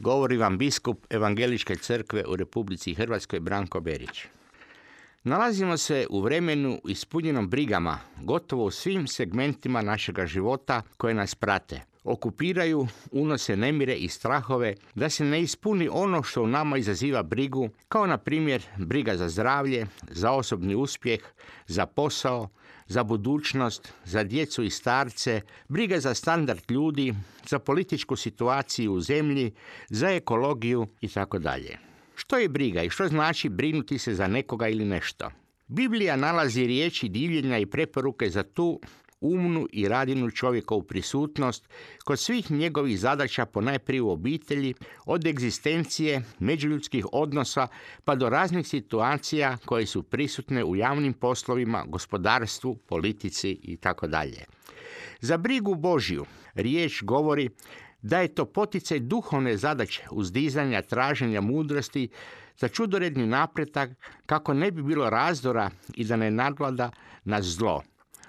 Govori vam biskup Evangeličke crkve u Republici Hrvatskoj Branko Berić. Nalazimo se u vremenu ispunjenom brigama gotovo u svim segmentima našega života koje nas prate. Okupiraju, unose nemire i strahove da se ne ispuni ono što u nama izaziva brigu, kao na primjer briga za zdravlje, za osobni uspjeh, za posao, za budućnost, za djecu i starce, briga za standard ljudi, za političku situaciju u zemlji, za ekologiju i tako dalje. Što je briga i što znači brinuti se za nekoga ili nešto? Biblija nalazi riječi divljenja i preporuke za tu umnu i radinu čovjekovu prisutnost kod svih njegovih zadaća po najprije u obitelji, od egzistencije, međuljudskih odnosa pa do raznih situacija koje su prisutne u javnim poslovima, gospodarstvu, politici i tako dalje. Za brigu Božju riječ govori da je to poticaj duhovne zadaće uzdizanja, traženja mudrosti, za čudoredni napretak kako ne bi bilo razdora i da ne nadvlada na zlo.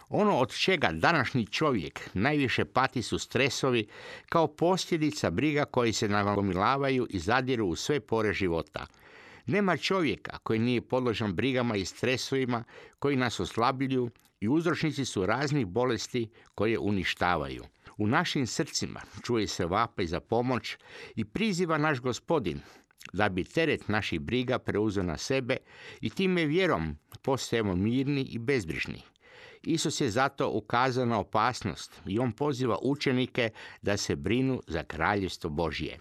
Ono od čega današnji čovjek najviše pati su stresovi kao posljedica briga koji se nagomilavaju i zadiru u sve pore života. Nema čovjeka koji nije podložan brigama i stresovima koji nas oslabljuju i uzročnici su raznih bolesti koje uništavaju. U našim srcima čuje se vapaj za pomoć i priziva naš gospodin da bi teret naših briga preuzeo na sebe i time vjerom postajemo mirni i bezbrižni. Isus je zato ukazao na opasnost i on poziva učenike da se brinu za kraljevstvo Božje.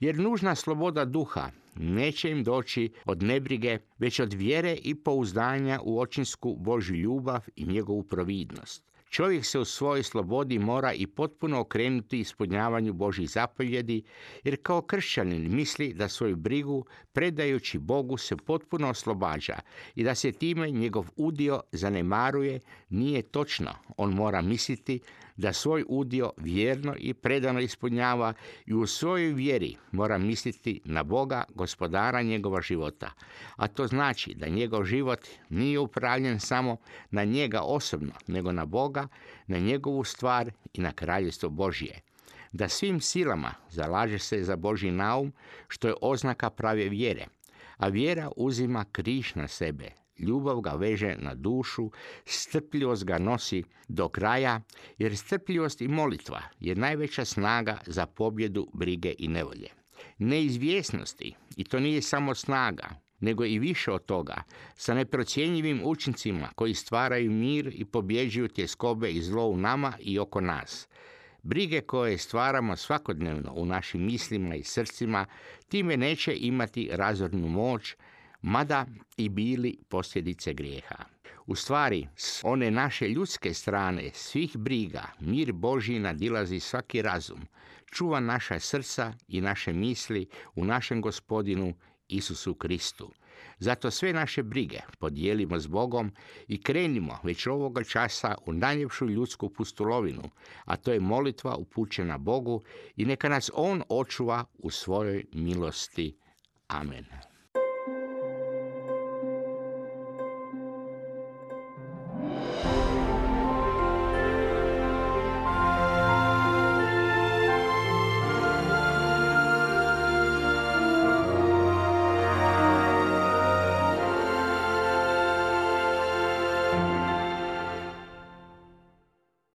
Jer nužna sloboda duha neće im doći od nebrige, već od vjere i pouzdanja u očinsku Božju ljubav i njegovu providnost. Čovjek se u svojoj slobodi mora i potpuno okrenuti ispunjavanju Božih zapovjedi, jer kao kršćanin misli da svoju brigu, predajući Bogu, se potpuno oslobađa i da se time njegov udio zanemaruje, nije točno. On mora misliti da svoj udio vjerno i predano ispunjava i u svojoj vjeri mora misliti na Boga, gospodara njegova života. A to znači da njegov život nije upravljen samo na njega osobno, nego na Boga, na njegovu stvar i na kraljestvo Božje. Da svim silama zalaže se za Božji naum, što je oznaka prave vjere. A vjera uzima križ na sebe, Ljubav ga veže na dušu, strpljivost ga nosi do kraja, jer strpljivost i molitva je najveća snaga za pobjedu brige i nevolje. Neizvjesnosti, i to nije samo snaga, nego i više od toga, sa neprocjenjivim učincima koji stvaraju mir i pobjeđuju tjeskobe i zlo u nama i oko nas. Brige koje stvaramo svakodnevno u našim mislima i srcima, time neće imati razornu moć, mada i bili posljedice grijeha. U stvari, s one naše ljudske strane svih briga, mir Božji nadilazi svaki razum, čuva naša srca i naše misli u našem gospodinu Isusu Kristu. Zato sve naše brige podijelimo s Bogom i krenimo već ovoga časa u najljepšu ljudsku pustulovinu, a to je molitva upućena Bogu i neka nas On očuva u svojoj milosti. Amen.